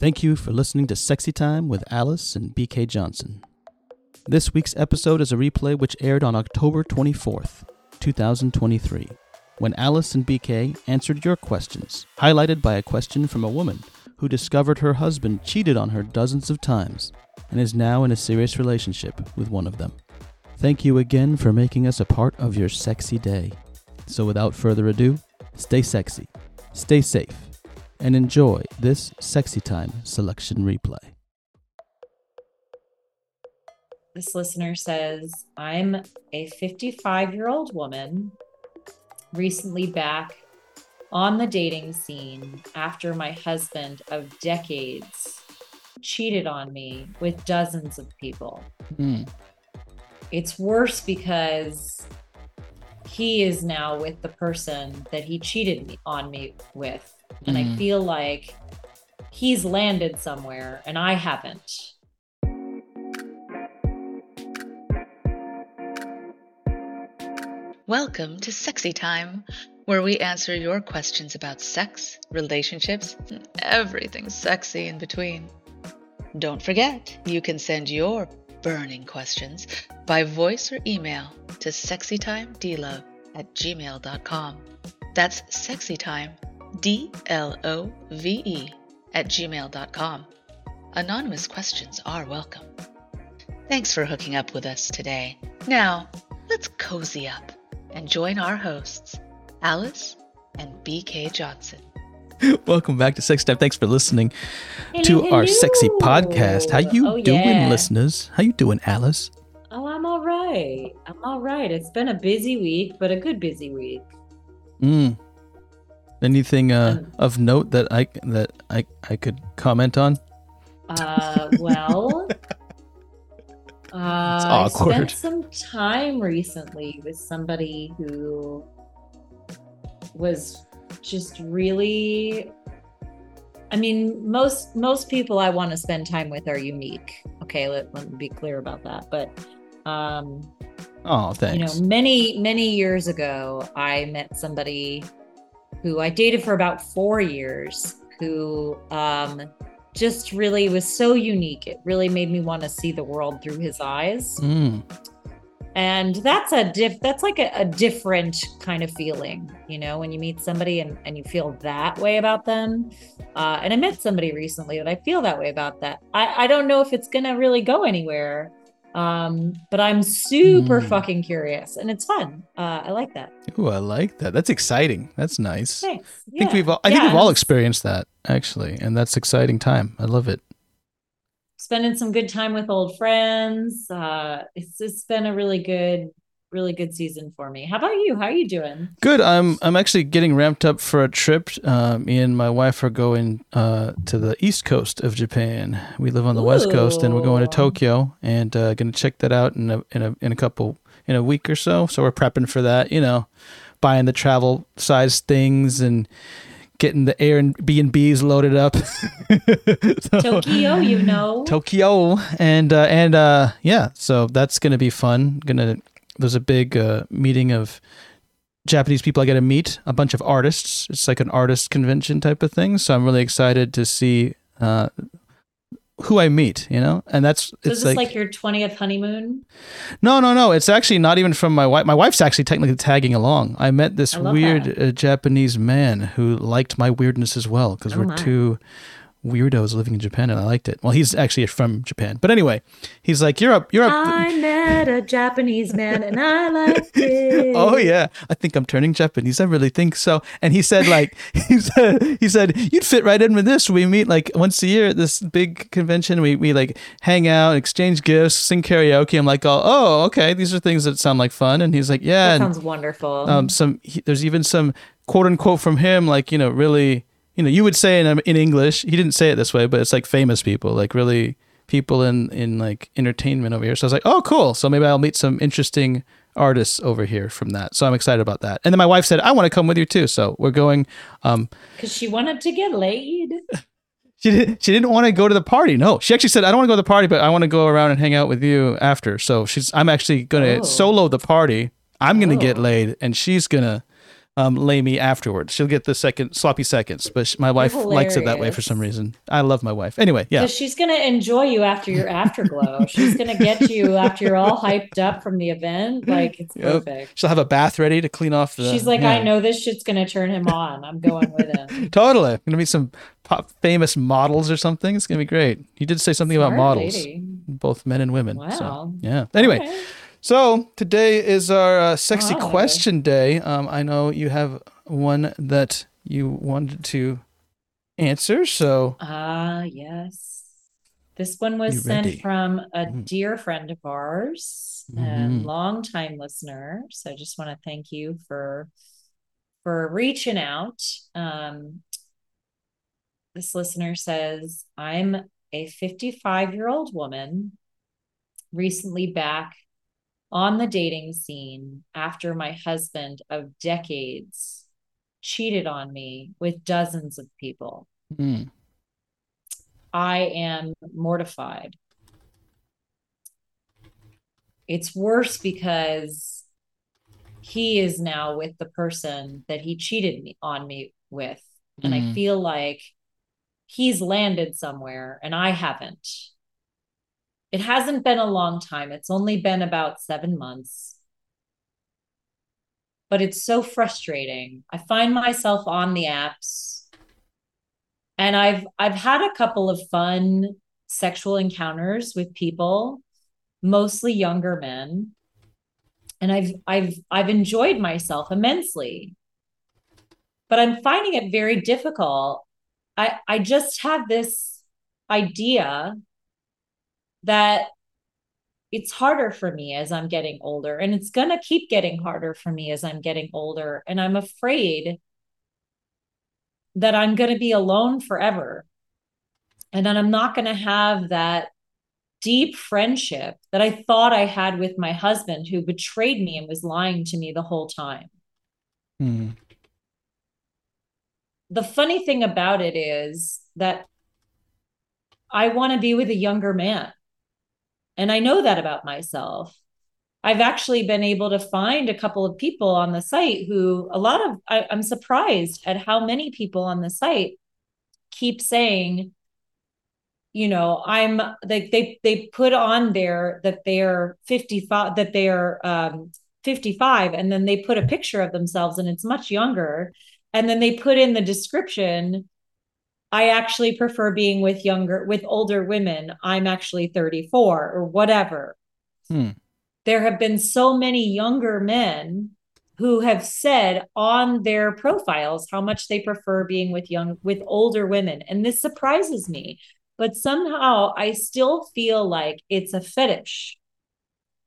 Thank you for listening to Sexy Time with Aliz and BK Johnsen. This week's episode is a replay which aired on October 24th, 2023, when Aliz and BK answered your questions, highlighted by a question from a woman who discovered her husband cheated on her dozens of times and is now in a serious relationship with one of them. Thank you again for making us a part of your sexy day. So, without further ado, stay sexy, stay safe, and enjoy this Sexy Time selection replay. This listener says, I'm a 55 year old woman, recently back on the dating scene after my husband of decades cheated on me with dozens of people. Mm. It's worse because he is now with the person that he cheated me, on me with. And I Mm. feel like he's landed somewhere and I haven't. Welcome to Sexy Time, where we answer your questions about sex, relationships, and everything sexy in between. Don't forget, you can send your burning questions by voice or email to sexytimedlove at gmail.com. That's sexytime, D L O V E, at gmail.com. Anonymous questions are welcome. Thanks for hooking up with us today. Now, let's cozy up and join our hosts, Aliz and BK Johnsen. Welcome back to Sex Time. Thanks for listening Hello, to our sexy podcast. How you Oh, doing, yeah. listeners? How you doing, Aliz? Oh, I'm all right. I'm all right. It's been a busy week, but a good busy week. Mm. Anything uh, Um, of note that I that I I could comment on? Uh, well, uh, I spent some time recently with somebody who was just really. I mean, most most people I want to spend time with are unique. Okay, let, let me be clear about that. But um, Oh, thanks. you know many many years ago i met somebody who i dated for about four years who um just really was so unique. It really made me want to see the world through his eyes. Mm. and that's a diff that's like a, a different kind of feeling you know when you meet somebody and, and you feel that way about them. Uh, and i met somebody recently that i feel that way about that. I, I don't know if it's gonna really go anywhere um, but i'm super Hmm. fucking curious and it's fun uh, i like that Ooh, I like that. That's exciting. That's nice. thanks I think we've all, I think we've all experienced that actually, and that's exciting time. I love it. spending some good time with old friends uh, it's, it's been a really good really good season for me how about you how are you doing Good. I'm I'm actually getting ramped up for a trip. Uh, me and my wife are going uh, to the east coast of Japan. We live on the west coast, and we're going to Tokyo, and uh, going to check that out in a in a in a couple in a week or so. So we're prepping for that. You know, buying the travel size things and getting the Air and B and B's loaded up. So- tokyo you know Tokyo and uh, and uh, yeah, so that's gonna be fun. Gonna there's a big uh, meeting of Japanese people I get to meet, a bunch of artists. It's like an artist convention type of thing. So I'm really excited to see uh, who I meet. You know, and that's So it's is this like, like, your 20th honeymoon? no, no, no. It's actually not even from my wife. My wife's actually technically tagging along. I met this I weird uh, Japanese man who liked my weirdness as well because Oh we're my. two weirdos living in Japan, and I liked it. Well, he's actually from Japan, but anyway, he's like, "You're up, you're up." I met a Japanese man and I liked it. Oh yeah, I think I'm turning Japanese. I really think so. And he said like he said he said you'd fit right in with this. We meet like once a year at this big convention. We we like hang out, exchange gifts, sing karaoke. I'm like, oh, oh okay, these are things that sound like fun. And he's like, yeah, That and sounds wonderful. um, some he, there's even some quote unquote from him like you know really you know you would say in um, in English. He didn't say it this way, but it's like famous people, like really people in in like entertainment over here. So I was like, oh cool. So maybe I'll meet some interesting artists over here from that. So I'm excited about that. And then my wife said, I want to come with you too. So we're going. Um, Because she wanted to get laid. she didn't. She didn't want to go to the party. No, she actually said, I don't want to go to the party, but I want to go around and hang out with you after. So she's. I'm actually gonna Oh. solo the party. I'm gonna get Oh. laid, and she's gonna um, lay me afterwards. She'll get the second sloppy seconds, but sh- my wife likes it that way for some reason. I love my wife. Anyway, yeah. she's gonna enjoy you after your afterglow. she's gonna get you after you're all hyped up from the event. Like it's yep. perfect. She'll have a bath ready to clean off the. She's like, yeah. I know this shit's gonna turn him on. I'm going with him. totally. Gonna be some pop famous models or something. It's gonna be great. You did say something Smart about models, lady. both men and women. Wow. So, yeah. Anyway. Okay. So today is our uh, sexy oh. question day. Um, I know you have one that you wanted to answer. So ah, uh, yes, this one was sent from a mm. dear friend of ours mm-hmm. and longtime listener. So I just want to thank you for for reaching out. Um, this listener says, "I'm a 55 year old woman." recently back on the dating scene after my husband of decades cheated on me with dozens of people. Mm. I am mortified. It's worse because he is now with the person that he cheated me on me with. And mm. I hmm. feel like he's landed somewhere and I haven't. It hasn't been a long time. It's only been about seven months. But it's so frustrating. I find myself on the apps and I've I've had a couple of fun sexual encounters with people, mostly younger men. And I've I've I've enjoyed myself immensely. But I'm finding it very difficult. I I just have this idea that it's harder for me as I'm getting older and it's going to keep getting harder for me as I'm getting older and I'm afraid that I'm going to be alone forever and then I'm not going to have that deep friendship that I thought I had with my husband who betrayed me and was lying to me the whole time. Mm. The funny thing about it is that I want to be with a younger man. And I know that about myself. I've actually been able to find a couple of people on the site who a lot of I, am surprised at how many people on the site keep saying, you know, I'm like they they put on there that they're 55 that they're um 55 and then they put a picture of themselves and it's much younger and then they put in the description I actually prefer being with younger, with older women. I'm actually 34 or whatever. Hmm. There have been so many younger men who have said on their profiles how much they prefer being with young, with older women. And this surprises me. But somehow I still feel like it's a fetish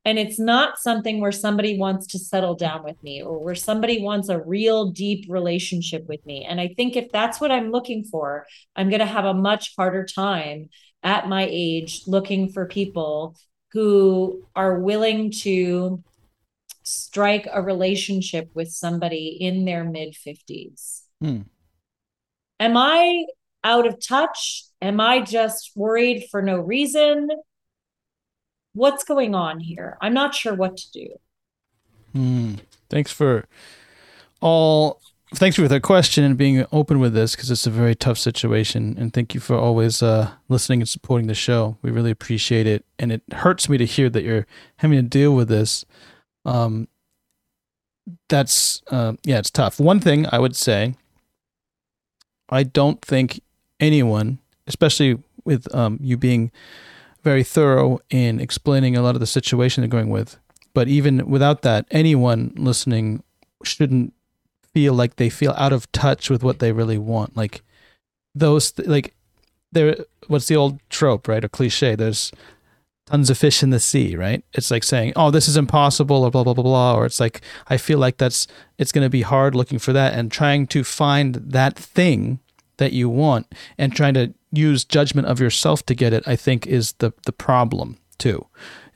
and it's not something where somebody wants to settle down with me or where somebody wants a real deep relationship with me. And i think if that's what i'm looking for i'm going to have a much harder time at my age looking for people who are willing to strike a relationship with somebody in their mid 50s hmm. am i out of touch? Am i just worried for no reason what's going on here? I'm not sure what to do. Mm, thanks for all. Thanks for the question and being open with this because it's a very tough situation. And thank you for always uh, listening and supporting the show. We really appreciate it. And it hurts me to hear that you're having to deal with this. Um, that's uh, yeah, it's tough. One thing I would say, I don't think anyone, especially with um, you being very thorough in explaining a lot of the situation they're going with. But even without that, anyone listening shouldn't feel like they feel out of touch with what they really want. Like those, th- like there, what's the old trope, right? Or cliche. There's tons of fish in the sea, right? It's like saying, "Oh, this is impossible," or blah blah blah blah, or it's like I feel like that's it's going to be hard looking for that and trying to find that thing that you want and trying to use judgment of yourself to get it, I think is the the problem too.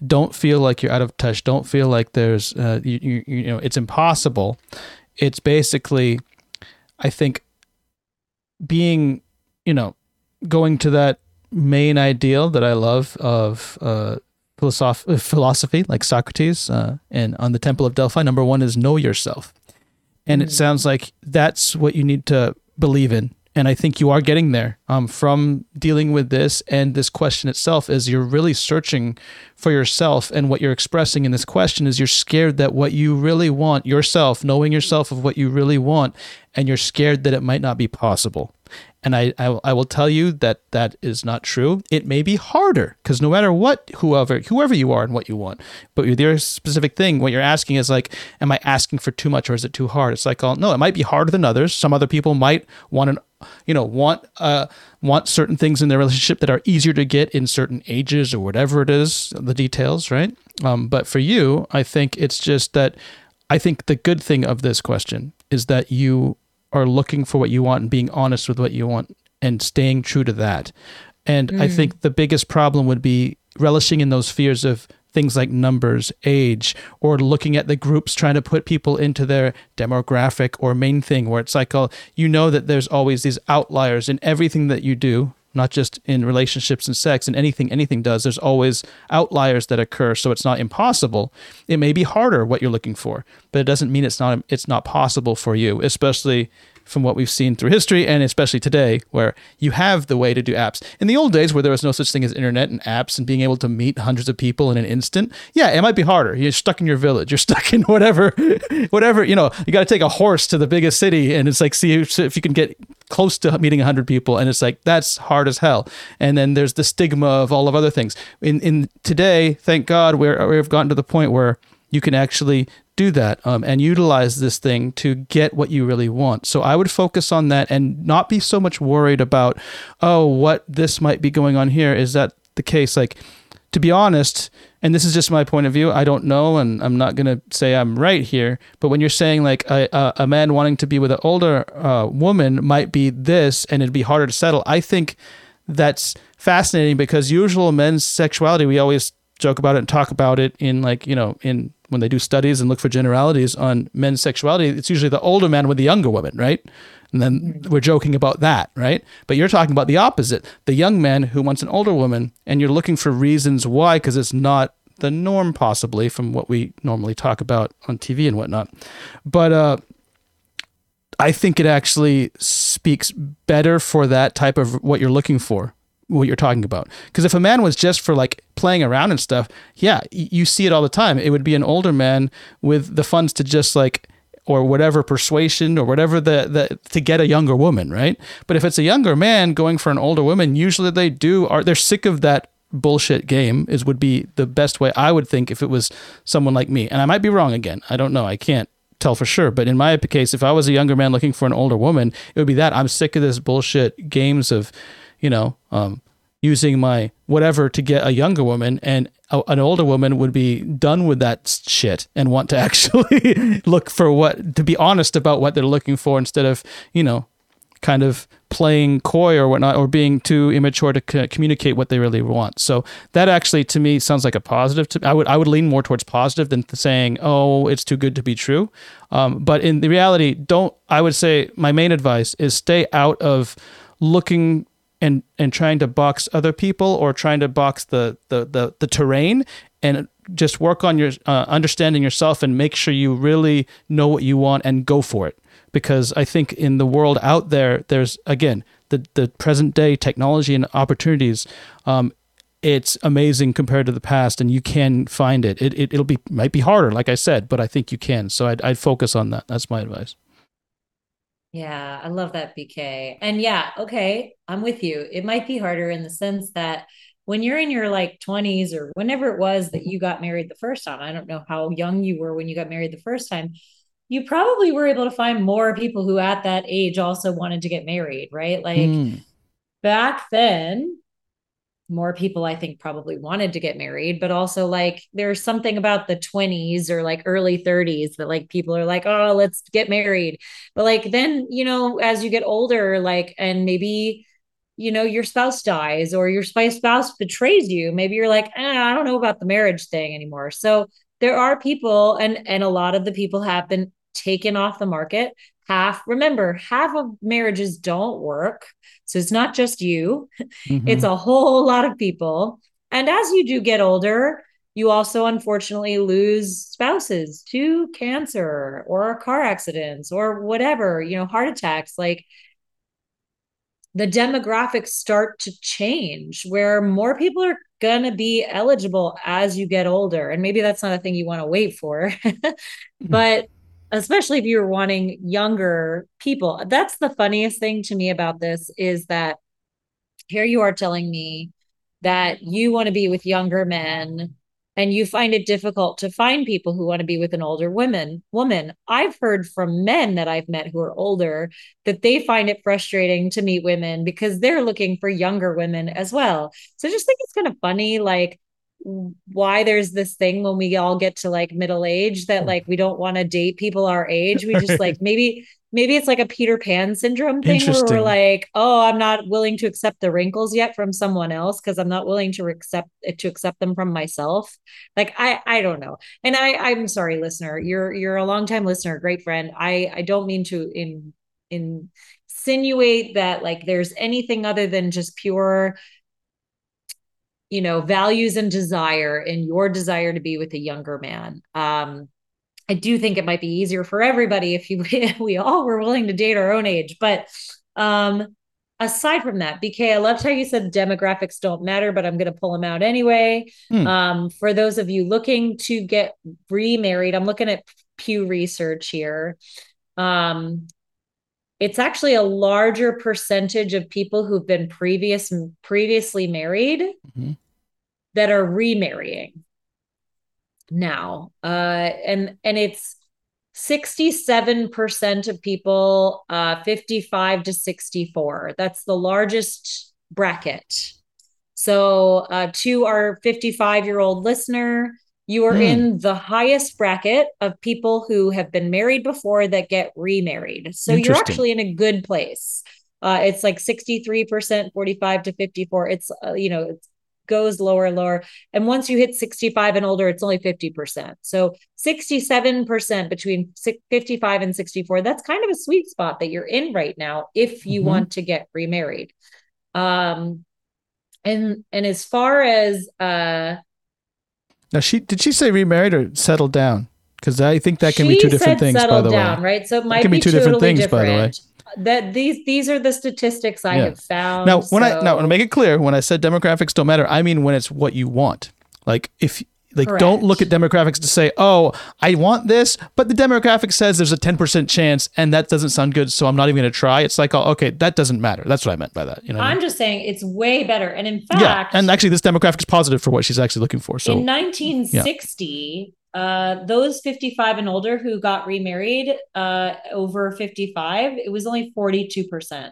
Don't feel like you're out of touch. Don't feel like there's uh, you, you you know it's impossible. It's basically, I think, being you know going to that main ideal that I love of uh, philosoph- philosophy, like Socrates, uh, and on the Temple of Delphi. Number one is know yourself, And it sounds like that's what you need to believe in. And I think you are getting there um, from dealing with this and this question itself is you're really searching for yourself. And what you're expressing in this question is you're scared that what you really want yourself, knowing yourself of what you really want, and you're scared that it might not be possible. And I, I, I will tell you that that is not true. It may be harder because no matter what, whoever whoever you are and what you want, but your specific thing, what you're asking is like, am I asking for too much or is it too hard? It's like, oh no, it might be harder than others. Some other people might want an you know want uh want certain things in their relationship that are easier to get in certain ages or whatever it is the details right um but for you i think it's just that i think the good thing of this question is that you are looking for what you want and being honest with what you want and staying true to that and mm. i think the biggest problem would be relishing in those fears of things like numbers, age, or looking at the groups trying to put people into their demographic or main thing, where it's like, oh, you know that there's always these outliers in everything that you do, not just in relationships and sex and anything anything does. There's always outliers that occur, so it's not impossible. It may be harder what you're looking for, but it doesn't mean it's not it's not possible for you, especially from what we've seen through history and especially today where you have the way to do apps. In the old days where there was no such thing as internet and apps and being able to meet hundreds of people in an instant, yeah, it might be harder. You're stuck in your village. You're stuck in whatever, whatever, you know, you got to take a horse to the biggest city and it's like, see if you can get close to meeting 100 people and it's like that's hard as hell and then there's the stigma of all of other things in in today thank god we're we've gotten to the point where you can actually do that um, and utilize this thing to get what you really want. So I would focus on that and not be so much worried about, oh, what this might be going on here. Is that the case? Like, to be honest, and this is just my point of view, I don't know, and I'm not going to say I'm right here, but when you're saying like a, a, man wanting to be with an older uh, woman might be this and it'd be harder to settle, I think that's fascinating because usual men's sexuality, we always joke about it and talk about it in like, you know, in when they do studies and look for generalities on men's sexuality, it's usually the older man with the younger woman, right? And then we're joking about that, right? But you're talking about the opposite the young man who wants an older woman, and you're looking for reasons why, because it's not the norm, possibly, from what we normally talk about on TV and whatnot. But uh, I think it actually speaks better for that type of what you're looking for what you're talking about. Because if a man was just for like playing around and stuff, yeah, you see it all the time. It would be an older man with the funds to just like or whatever persuasion or whatever the, the to get a younger woman, right? But if it's a younger man going for an older woman, usually they do are they're sick of that bullshit game is would be the best way I would think if it was someone like me. And I might be wrong again. I don't know. I can't tell for sure. But in my case, if I was a younger man looking for an older woman, it would be that I'm sick of this bullshit games of you know, um, using my whatever to get a younger woman and a, an older woman would be done with that shit and want to actually look for what to be honest about what they're looking for instead of you know kind of playing coy or whatnot or being too immature to c- communicate what they really want. So that actually to me sounds like a positive to, i would i would lean more towards positive than saying oh it's too good to be true. Um, but in the reality don't i would say my main advice is stay out of looking and and trying to box other people or trying to box the the the, the terrain and just work on your uh, understanding yourself and make sure you really know what you want and go for it. Because i think in the world out there there's again the the present day technology and opportunities um, it's amazing compared to the past and you can find it. it, it it'll be might be harder like i said but i think you can. So I'd, I'd focus on that. That's my advice yeah, I love that BK. And yeah, okay, I'm with you. It might be harder in the sense that when you're in your like 20s or whenever it was that you got married the first time, I don't know how young you were when you got married the first time, you probably were able to find more people who at that age also wanted to get married, right? Like mm. back then, more people I think probably wanted to get married, but also like there's something about the 20s or like early 30s that like people are like, oh, let's get married. But like then, you know, as you get older, like, and maybe, you know, your spouse dies or your spouse betrays you, maybe you're like, eh, I don't know about the marriage thing anymore. So there are people, and and a lot of the people have been taken off the market half remember half of marriages don't work so it's not just you mm-hmm. it's a whole lot of people and as you do get older you also unfortunately lose spouses to cancer or car accidents or whatever, you know, heart attacks. Like the demographics start to change where more people are going to be eligible as you get older. And maybe that's not a thing you want to wait for, but especially if you're wanting younger people. That's the funniest thing to me about this is that here you are telling me that you want to be with younger men and you find it difficult to find people who want to be with an older woman woman i've heard from men that i've met who are older that they find it frustrating to meet women because they're looking for younger women as well so I just think it's kind of funny like why there's this thing when we all get to like middle age that hmm. like we don't want to date people our age we just like maybe maybe it's like a Peter Pan syndrome thing where we're like, oh, I'm not willing to accept the wrinkles yet from someone else because I'm not willing to accept to accept them from myself. Like I I don't know. And I I'm sorry, listener. You're you're a longtime listener, great friend. I I don't mean to in insinuate that like there's anything other than just pure you know values and desire and your desire to be with a younger man um I do think it might be easier for everybody if you we all were willing to date our own age. But um, aside from that, BK, I loved how you said demographics don't matter, but I'm going to pull them out anyway. Hmm. Um, for those of you looking to get remarried, I'm looking at Pew Research here. Um, it's actually a larger percentage of people who've been previous previously married mm-hmm. that are remarrying now. Uh and and it's 67% of people uh 55 to 64 that's the largest bracket. So uh to our 55 year old listener you are mm. in the highest bracket of people who have been married before that get remarried so you're actually in a good place uh, it's like 63% 45 to 54 it's uh, you know it goes lower and lower. And once you hit 65 and older, it's only 50%. So 67% between 55 and 64, that's kind of a sweet spot that you're in right now if you mm-hmm. want to get remarried. Um and and as far as uh now she did she say remarried or settled down? Because I think that can be two different things, by the down, way. Right. So it might can be, be two totally different things, different. by the way that these these are the statistics I yeah. have found. Now, when so. I now to make it clear, when I said demographics don't matter, I mean when it's what you want. Like if like Correct. don't look at demographics to say, "Oh, I want this," but the demographic says there's a 10% chance and that doesn't sound good, so I'm not even going to try. It's like, oh, "Okay, that doesn't matter." That's what I meant by that, you know. I'm I mean? just saying it's way better. And in fact, Yeah, and actually this demographic is positive for what she's actually looking for. So In 1960, uh, those 55 and older who got remarried uh, over 55, it was only 42%.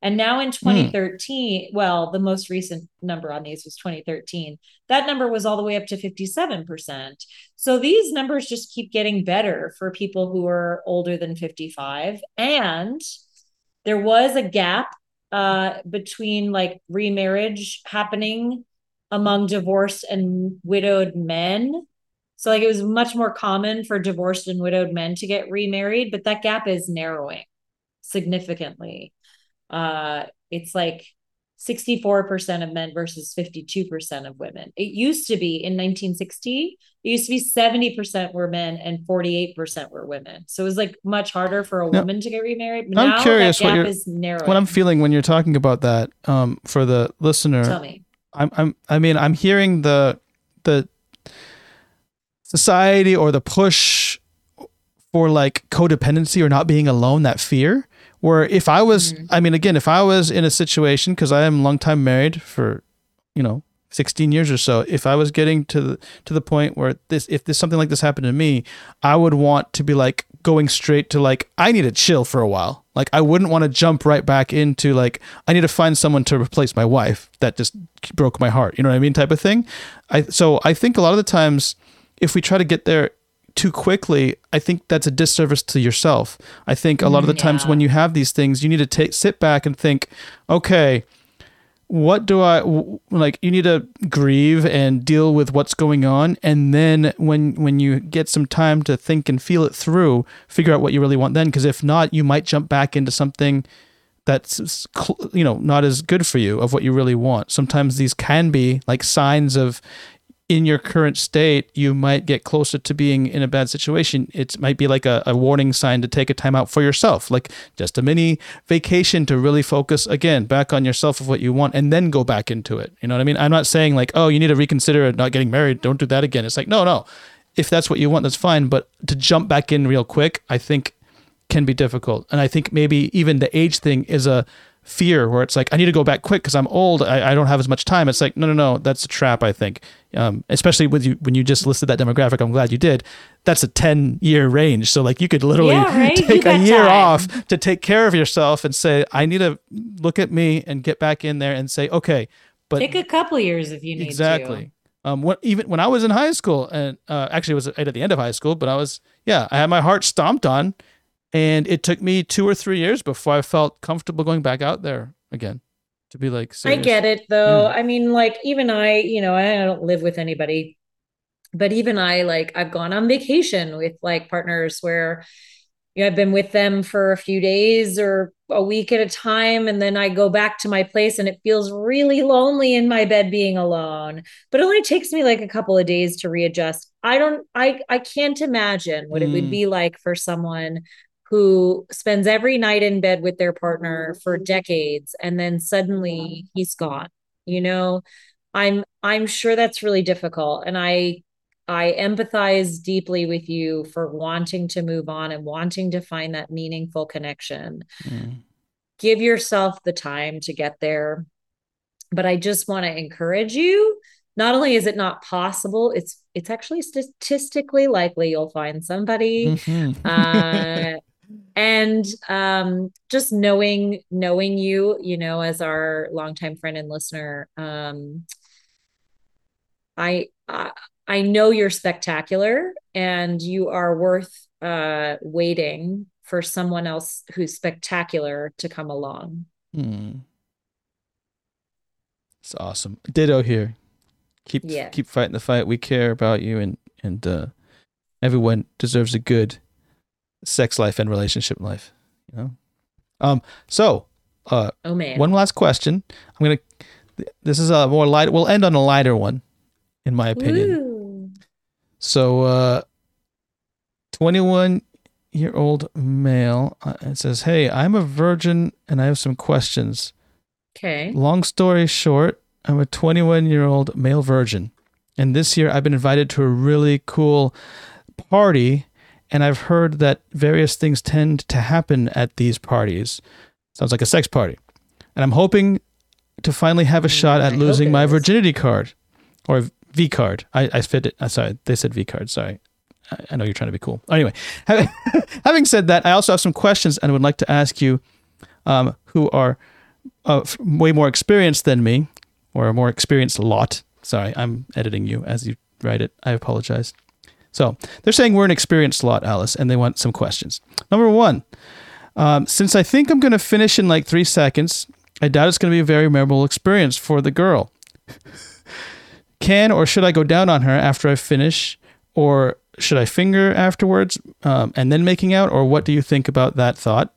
And now in 2013, mm. well, the most recent number on these was 2013. That number was all the way up to 57%. So these numbers just keep getting better for people who are older than 55. And there was a gap uh, between like remarriage happening among divorced and widowed men so like it was much more common for divorced and widowed men to get remarried, but that gap is narrowing significantly. Uh it's like 64% of men versus 52% of women. It used to be in 1960, it used to be 70% were men and 48% were women. So it was like much harder for a now, woman to get remarried. But I'm curious what, you're, what I'm feeling when you're talking about that um, for the listener. Tell me. I'm, I'm, I mean, I'm hearing the, the society or the push for like codependency or not being alone, that fear. Where if I was, mm-hmm. I mean, again, if I was in a situation, because I am long time married for, you know, 16 years or so if i was getting to the to the point where this if this something like this happened to me i would want to be like going straight to like i need to chill for a while. Like i wouldn't want to jump right back into like i need to find someone to replace my wife that just broke my heart. You know what i mean? Type of thing. I so i think a lot of the times if we try to get there too quickly, I think that's a disservice to yourself. I think a lot of the yeah. times when you have these things, you need to take sit back and think, okay, what do I like? You need to grieve and deal with what's going on, and then when when you get some time to think and feel it through, figure out what you really want. Then, because if not, you might jump back into something that's you know not as good for you of what you really want. Sometimes these can be like signs of in your current state, you might get closer to being in a bad situation. It might be like a, a warning sign to take a time out for yourself, like just a mini vacation to really focus again back on yourself of what you want and then go back into it. You know what I mean? I'm not saying like, oh, you need to reconsider not getting married. Don't do that again. It's like, no, no. If that's what you want, that's fine. But to jump back in real quick, I think can be difficult. And I think maybe even the age thing is a fear where it's like I need to go back quick because I'm old. I, I don't have as much time. It's like no, no, no. That's a trap. I think, um, especially with you when you just listed that demographic. I'm glad you did. That's a ten year range. So like you could literally Yeah, right? take a year time. off to take care of yourself and say I need to look at me and get back in there and say okay, but Take a couple years if you need to. exactly. Um, what even when I was in high school, and uh, actually it was at the end of high school, but I was yeah, I had my heart stomped on, and it took me two or three years before I felt comfortable going back out there again to be like. I get it though. Yeah. I mean, like even I, you know, I don't live with anybody, but even I, like I've gone on vacation with like partners where you know, I've been with them for a few days or a week at a time, and then I go back to my place and it feels really lonely in my bed being alone. But it only takes me like a couple of days to readjust. I don't, I, I can't imagine what it would Mm. be like for someone who spends every night in bed with their partner for decades and then suddenly he's gone you know i'm i'm sure that's really difficult and i i empathize deeply with you for wanting to move on and wanting to find that meaningful connection Mm. give yourself the time to get there but i just want to encourage you not only is it not possible it's it's actually statistically likely you'll find somebody Mhm. uh, and um, just knowing knowing you, you know, as our longtime friend and listener, um, I, I I know you're spectacular, and you are worth uh, waiting for someone else who's spectacular to come along. Hmm. It's awesome. Ditto here. Keep Yeah. keep fighting the fight. We care about you, and and uh, everyone deserves a good sex life and relationship life. You know. Um. So, uh, Oh man, one last question. I'm gonna. This is a more light. We'll end on a lighter one, in my opinion. Ooh. So, uh, 21 year old male. Uh, it says, "Hey, I'm a virgin, and I have some questions." Okay. Long story short, I'm a 21 year old male virgin. And this year I've been invited to a really cool party. And I've heard that various things tend to happen at these parties. Sounds like a sex party. And I'm hoping to finally have a Mm, shot at hope losing my is. virginity card or V card. I, I fit it. Uh, sorry, they said V card. Sorry. I- I know you're trying to be cool. Anyway, having, having said that, I also have some questions and would like to ask you um, who are uh, way more experienced than me, or a more experienced lot. Sorry, I'm editing you as you write it. I apologize. So they're saying we're an experienced lot, Aliz, and they want some questions. Number one, um, since I think I'm going to finish in like three seconds, I doubt it's going to be a very memorable experience for the girl. Can or should I go down on her after I finish, or should I finger afterwards um, and then making out, or what do you think about that thought?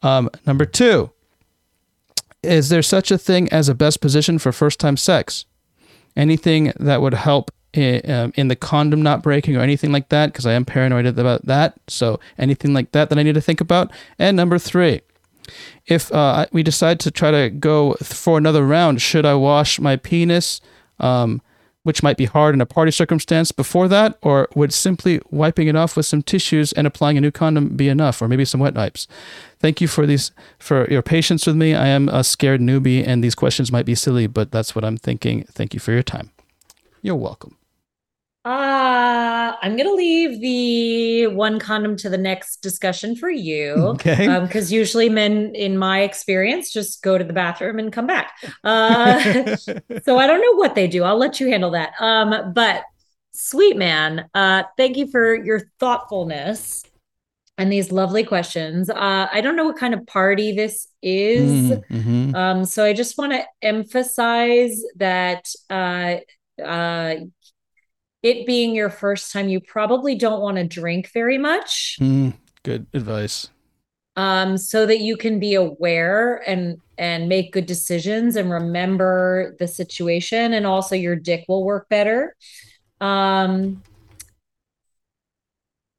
Um, number two, is there such a thing as a best position for first time sex? Anything that would help i- um, in the condom not breaking or anything like that? Because I am paranoid about that. So anything like that that I need to think about. And number three, if uh, we decide to try to go for another round, should I wash my penis, um, which might be hard in a party circumstance, before that, or would simply wiping it off with some tissues and applying a new condom be enough, or maybe some wet wipes? Thank you for these for your patience with me. I am a scared newbie, and these questions might be silly, but that's what I'm thinking. Thank you for your time. You're welcome. Uh, I'm gonna leave the one condom to the next discussion for you. Okay. Um, because usually men, in my experience, just go to the bathroom and come back. Uh, so I don't know what they do. I'll let you handle that. Um, but sweet man, uh, thank you for your thoughtfulness and these lovely questions. Uh, I don't know what kind of party this is. Mhm. Um, so I just want to emphasize that uh, uh, it being your first time, you probably don't want to drink very much. Mm, good advice. um, so that you can be aware and and make good decisions and remember the situation and also your dick will work better um,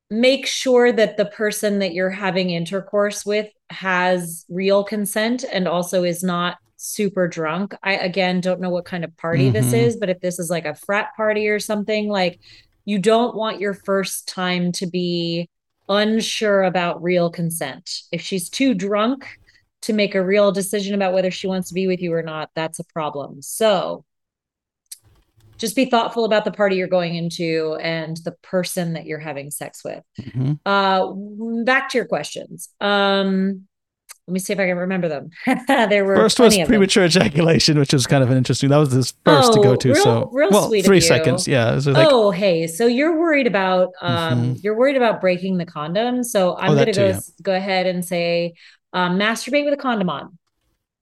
make sure that the person that you're having intercourse with has real consent and also is not super drunk. I again don't know what kind of party mm-hmm. this is, but if this is like a frat party or something, like you don't want your first time to be unsure about real consent. If she's too drunk to make a real decision about whether she wants to be with you or not, that's a problem. So, just be thoughtful about the party you're going into and the person that you're having sex with. Mm-hmm. Uh, back to your questions. Um, let me see if I can remember them. there were first was premature ejaculation, which was kind of an interesting. That was his first oh, to go to. Real, so real well, sweet three seconds. Yeah. Like, oh, hey. So you're worried about um, mm-hmm. you're worried about breaking the condom. So I'm oh, going to go yeah. go ahead and say um, masturbate with a condom on.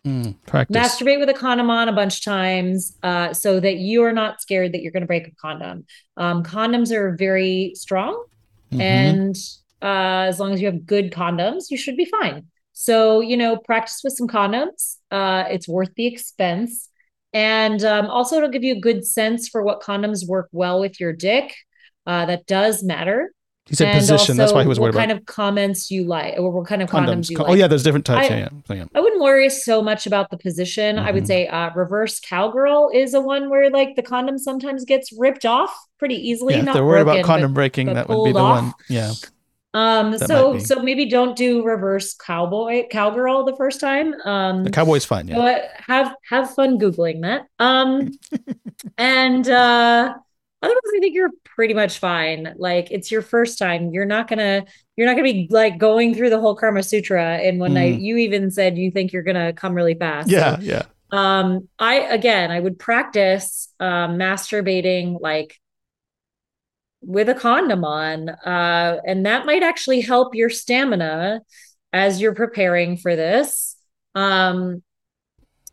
Mm, practice. Masturbate with a condom on a bunch of times uh, so that you are not scared that you're going to break a condom. Um, condoms are very strong. Mm-hmm. And uh, as long as you have good condoms, you should be fine. So, you know, practice with some condoms. Uh, it's worth the expense. And um, also, it'll give you a good sense for what condoms work well with your dick. Uh, that does matter. He said and position. That's why he was worried about. what kind of comments you like, or what kind of condoms, condoms you Con- like. Oh yeah, there's different types. I, yeah, yeah. I wouldn't worry so much about the position. Mm-hmm. I would mm-hmm. say uh, reverse cowgirl is a one where like the condom sometimes gets ripped off pretty easily. Yeah, not they're worried broken, about condom but, breaking. But that would be the off. one. Yeah. Um, that so so maybe don't do reverse cowboy cowgirl the first time. Um, the cowboy's fine. Yeah. But have have fun googling that. Um, and uh, otherwise, I think you're pretty much fine. Like it's your first time. You're not gonna you're not gonna be like going through the whole Karma Sutra in one mm. night. You even said you think you're gonna come really fast. Yeah, so, yeah. Um, I again, I would practice um, masturbating like with a condom on. Uh, and that might actually help your stamina as you're preparing for this. Um,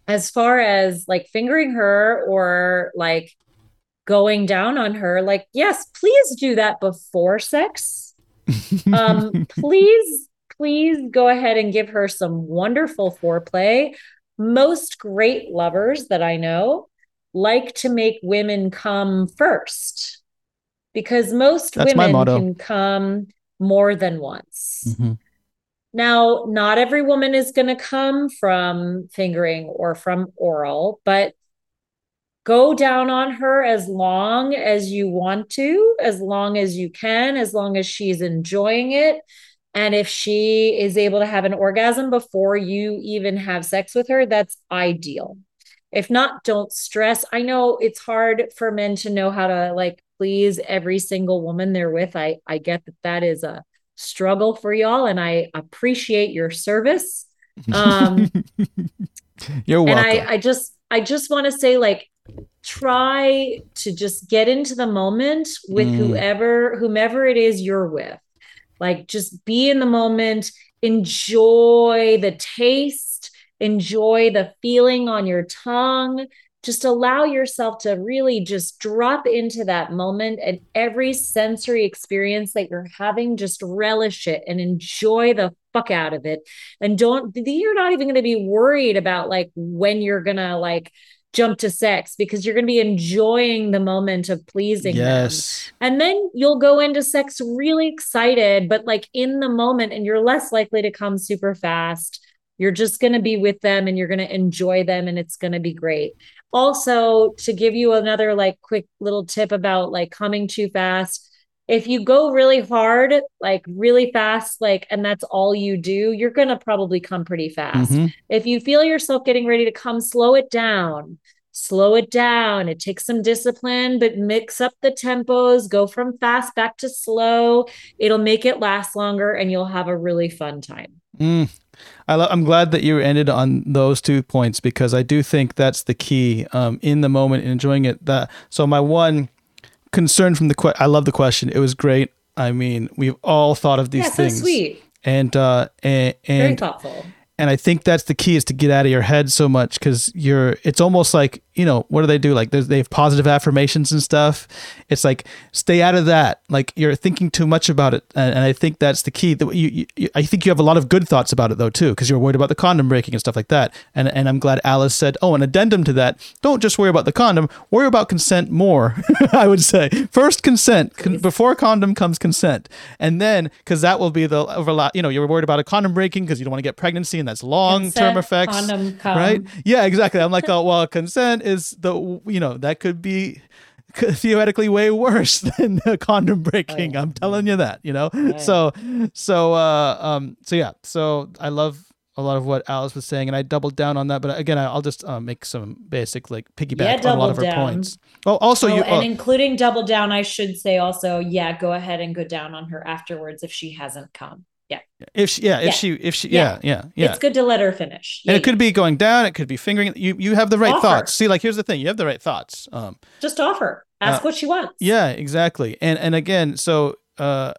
as far as like fingering her or like going down on her, like, yes, please do that before sex. um, please, please go ahead and give her some wonderful foreplay. Most great lovers that I know like to make women come first because most That's women can come more than once. Mm-hmm. Now, not every woman is going to come from fingering or from oral, but go down on her as long as you want to, as long as you can, as long as she's enjoying it. And if she is able to have an orgasm before you even have sex with her, that's ideal. If not, don't stress. I know it's hard for men to know how to like please every single woman they're with. I I get that that is a struggle for y'all, and I appreciate your service. Um, You're welcome. And I I just I just want to say like try to just get into the moment with mm. whoever whomever it is you're with. Like just be in the moment, enjoy the taste, enjoy the feeling on your tongue, just allow yourself to really just drop into that moment and every sensory experience that you're having, just relish it and enjoy the fuck out of it. And don't, you're not even going to be worried about like when you're going to like, jump to sex because you're going to be enjoying the moment of pleasing yes. them. And then you'll go into sex really excited, but like in the moment, and you're less likely to come super fast. You're just going to be with them and you're going to enjoy them and it's going to be great also to give you another like quick little tip about like coming too fast if you go really hard like really fast like and that's all you do you're going to probably come pretty fast. Mm-hmm. if you feel yourself getting ready to come slow it down. Slow it down. It takes some discipline but mix up the tempos. Go from fast back to slow. It'll make it last longer and you'll have a really fun time. Mm. I am glad that you ended on those two points because I do think that's the key um, in the moment enjoying it. That so my one concern from the que- I love the question. It was great. I mean, we've all thought of these yeah, things. So sweet. And uh, and, and very thoughtful. And I think that's the key is to get out of your head so much because you're. It's almost like you know, what do they do? Like they have positive affirmations and stuff. It's like stay out of that. Like you're thinking too much about it, and, and I think that's the key. That you, you, I think you have a lot of good thoughts about it though too, because you're worried about the condom breaking and stuff like that. And and I'm glad Aliz said, oh, an addendum to that. Don't just worry about the condom. Worry about consent more. I would say first consent Con- before condom comes consent, and then because that will be the overlap. You know, you're worried about a condom breaking because you don't want to get pregnancy, and that's long term effects. Right? Yeah, exactly. I'm like, oh well, consent is the you know that could be theoretically way worse than the condom breaking. Oh, yeah. I'm telling you that, you know. Yeah. So, so, uh, um, so yeah. So I love a lot of what Aliz was saying, and I doubled down on that. But again, I'll just uh, make some basic like piggyback yeah, on a lot of her points. Oh, also oh, you, and uh, including double down. I should say also, yeah, go ahead and go down on her afterwards if she hasn't come. Yeah. If she, yeah, if yeah. she, if she, yeah. yeah, yeah, yeah. It's good to let her finish. Yeah, and it could be going down. It could be fingering. You, you have the right offer. thoughts. See, like here's the thing: you have the right thoughts. Um, just offer. Ask uh, what she wants. Yeah, exactly. And and again, so uh,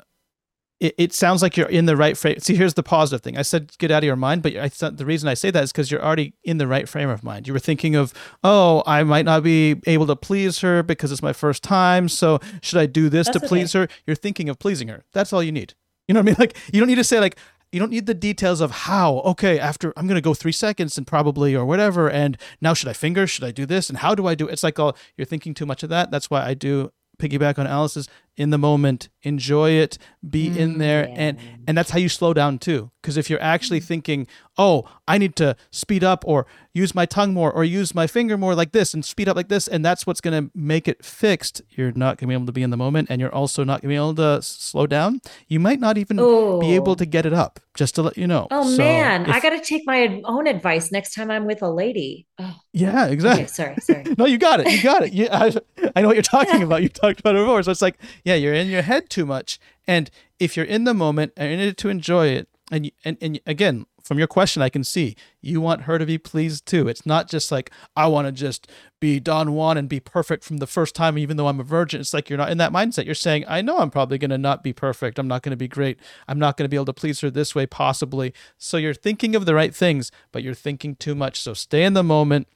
it, it sounds like you're in the right frame. See, here's the positive thing. I said get out of your mind, but I thought the reason I say that is because you're already in the right frame of mind. You were thinking of, oh, I might not be able to please her because it's my first time. So should I do this That's to please her? You're thinking of pleasing her. That's all you need. You know what I mean? Like you don't need to say like you don't need the details of how. Okay, after I'm gonna go three seconds and probably or whatever, and now should I finger? Should I do this? And how do I do it? It's like all you're thinking too much of that. That's why I do piggyback on Aliz's in the moment, enjoy it, be mm, in there, yeah. and and that's how you slow down too. Because if you're actually thinking, oh, I need to speed up or use my tongue more or use my finger more like this and speed up like this, and that's what's gonna make it fixed. You're not gonna be able to be in the moment, and you're also not gonna be able to slow down. You might not even Ooh. be able to get it up. Just to let you know. Oh so man, if, I gotta take my own advice next time I'm with a lady. Oh. Yeah, exactly. Okay, sorry, sorry. no, you got it. You got it. Yeah, I, I know what you're talking about. You talked about it before. So it's like, yeah, you're in your head too much. And if you're in the moment and in it to enjoy it, and, and and again, from your question, I can see you want her to be pleased too. It's not just like I want to just be Don Juan and be perfect from the first time, even though I'm a virgin. It's like you're not in that mindset. You're saying, I know I'm probably going to not be perfect. I'm not going to be great. I'm not going to be able to please her this way, possibly. So you're thinking of the right things, but you're thinking too much. So stay in the moment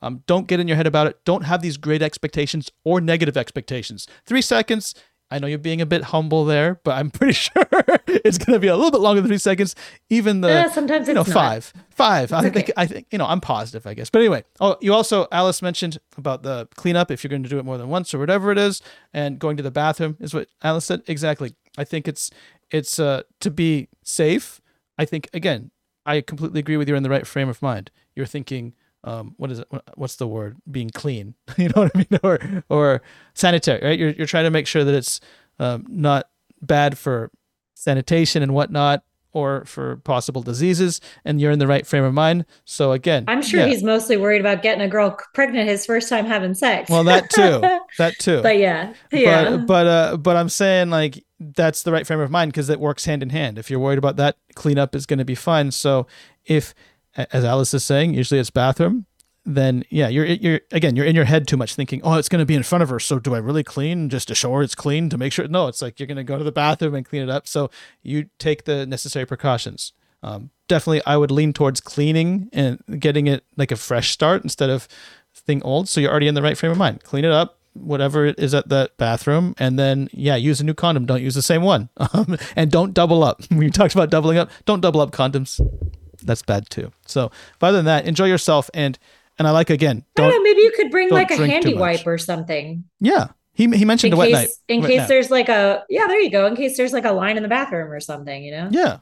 um, don't get in your head about it. Don't have these great expectations or negative expectations. Three seconds. I know you're being a bit humble there, but I'm pretty sure it's going to be a little bit longer than three seconds. Even the uh, sometimes you know not. five, five. I okay. think I think you know I'm positive, I guess. But anyway, oh, you also Aliz mentioned about the cleanup if you're going to do it more than once or whatever it is, and going to the bathroom is what Aliz said exactly. I think it's it's uh, to be safe. I think again, I completely agree with you in the right frame of mind. You're thinking um, what is it? What's the word? Being clean, you know what I mean, or or sanitary, right? You're you're trying to make sure that it's um, not bad for sanitation and whatnot, or for possible diseases, and you're in the right frame of mind. So again, I'm sure yeah. he's mostly worried about getting a girl pregnant his first time having sex. Well, that too, that too. But yeah, yeah. But but uh, but I'm saying like that's the right frame of mind because it works hand in hand. If you're worried about that, cleanup is going to be fine. So if as Aliz is saying, usually it's bathroom. Then yeah, you're you're again you're in your head too much thinking, oh, it's going to be in front of her. So do I really clean just to show her it's clean to make sure? No, it's like you're going to go to the bathroom and clean it up. So you take the necessary precautions. Um, definitely, I would lean towards cleaning and getting it like a fresh start instead of thing old. So you're already in the right frame of mind. Clean it up, whatever it is at that bathroom, and then yeah, use a new condom. Don't use the same one, um, and don't double up. We talked about doubling up. Don't double up condoms that's bad too. So, other than that, enjoy yourself and and I like again. Don't, know, maybe you could bring like a handy wipe or something. Yeah, he he mentioned in a wet case, night. In wet case there's like a yeah, there you go. In case there's like a line in the bathroom or something, you know. Yeah,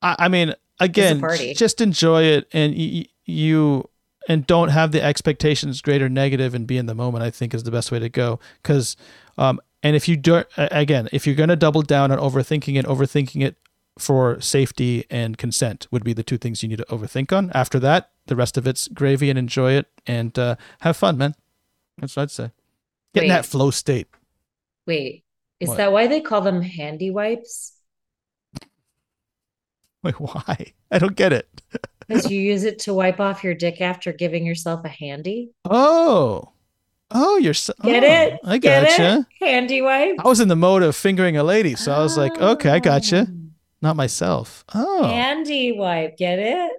I, I mean, again, just enjoy it and y- you and don't have the expectations great or negative and be in the moment. I think is the best way to go because. Um, and if you don't again, if you're going to double down on overthinking it, overthinking it for safety and consent would be the two things you need to overthink on. After that, the rest of it's gravy and enjoy it and uh, have fun, man. That's what I'd say. Get Wait. in that flow state. Wait, is what? that why they call them handy wipes? Wait, why? I don't get it. Because you use it to wipe off your dick after giving yourself a handy. Oh. Oh, you're so, get oh, it? I gotcha. Get it? Handy wipe. I was in the mode of fingering a lady, so oh. I was like, okay, I gotcha. Not myself. Oh. Handy wipe. Get it?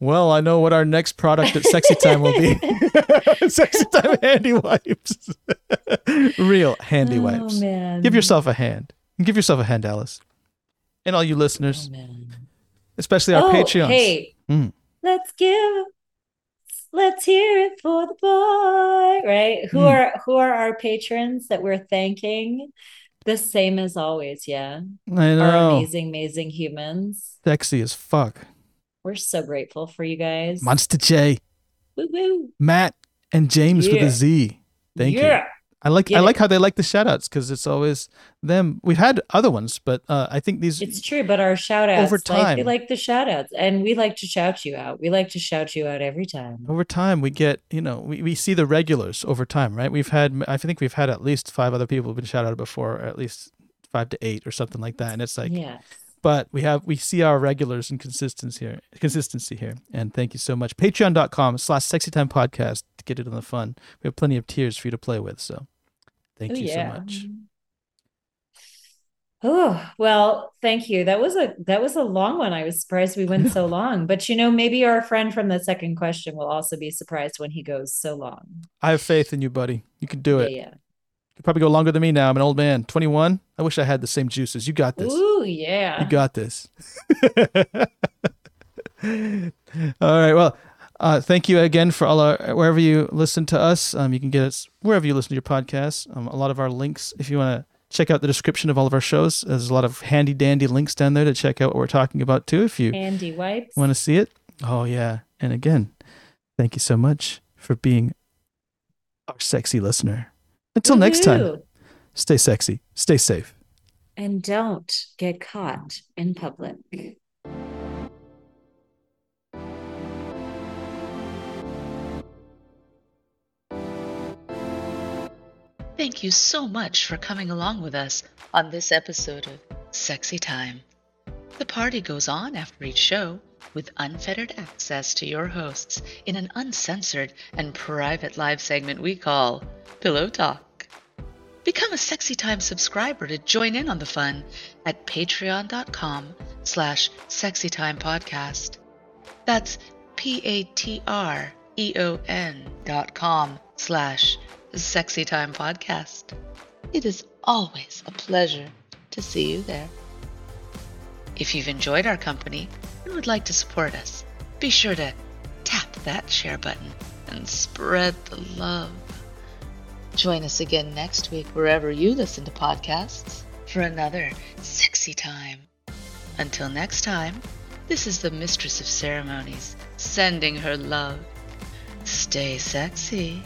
Well, I know what our next product at Sexy Time will be. Sexy Time handy wipes. Real handy oh, wipes. man. Give yourself a hand. Give yourself a hand, Aliz. And all you Oh, listeners, man. especially our oh, Patreons. Hey, Mm. let's give. Let's hear it for the boy. Right? Who Mm. are who are our patrons that we're thanking? The same as always. Yeah, I our know. amazing, amazing humans. Sexy as fuck. We're so grateful for you guys. Monster J, Woo woo. Matt, and James with a Z. Thank you. Yeah. I like Get I like how they like the shout outs because it's always them. We've had other ones, but uh, I think these It's true, but our shout outs, Over like, we time. like the shout outs and we like to shout you out. We like to shout you out every time. over time we get you know we, we see the regulars over time right we've had i think we've had at least five other people who've been shouted out before or at least five to eight or something like that and it's like yeah. but we have we see our regulars and consistency here consistency here and thank you so much patreon.com slash sexy time podcast get it on the fun we have plenty of tiers for you to play with so thank Oh, you yeah. so much Oh, well, thank you. That was a that was a long one. I was surprised we went so long. But you know, maybe our friend from the second question will also be surprised when he goes so long. i have faith in you buddy you can do Yeah, it yeah. you probably go longer than me now i'm an old man 21 i wish i had the same juices you got this Ooh, yeah. You got this. all right. Well, uh, thank you again for all our wherever you listen to us. Um, you can get us wherever you listen to your podcasts. Um, a lot of our links, if you want to check out the description of all of our shows, there's a lot of handy dandy links down there to check out what we're talking about too. If you wipes. want to see it. Oh yeah. And again, thank you so much for being our sexy listener. Until next time, stay sexy, stay safe. And don't get caught in public. Thank you so much for coming along with us on this episode of Sexy Time. The party goes on after each show with unfettered access to your hosts in an uncensored and private live segment we call Pillow Talk. Become a Sexy Time subscriber to join in on the fun at patreon.com slash sexytimepodcast. That's P-A-T-R-E-O-N dot com slash Sexy Time Podcast. It is always a pleasure to see you there. If you've enjoyed our company and would like to support us, be sure to tap that share button and spread the love. Join us again next week wherever you listen to podcasts for another sexy time. Until next time, this is the Mistress of Ceremonies sending her love. Stay sexy.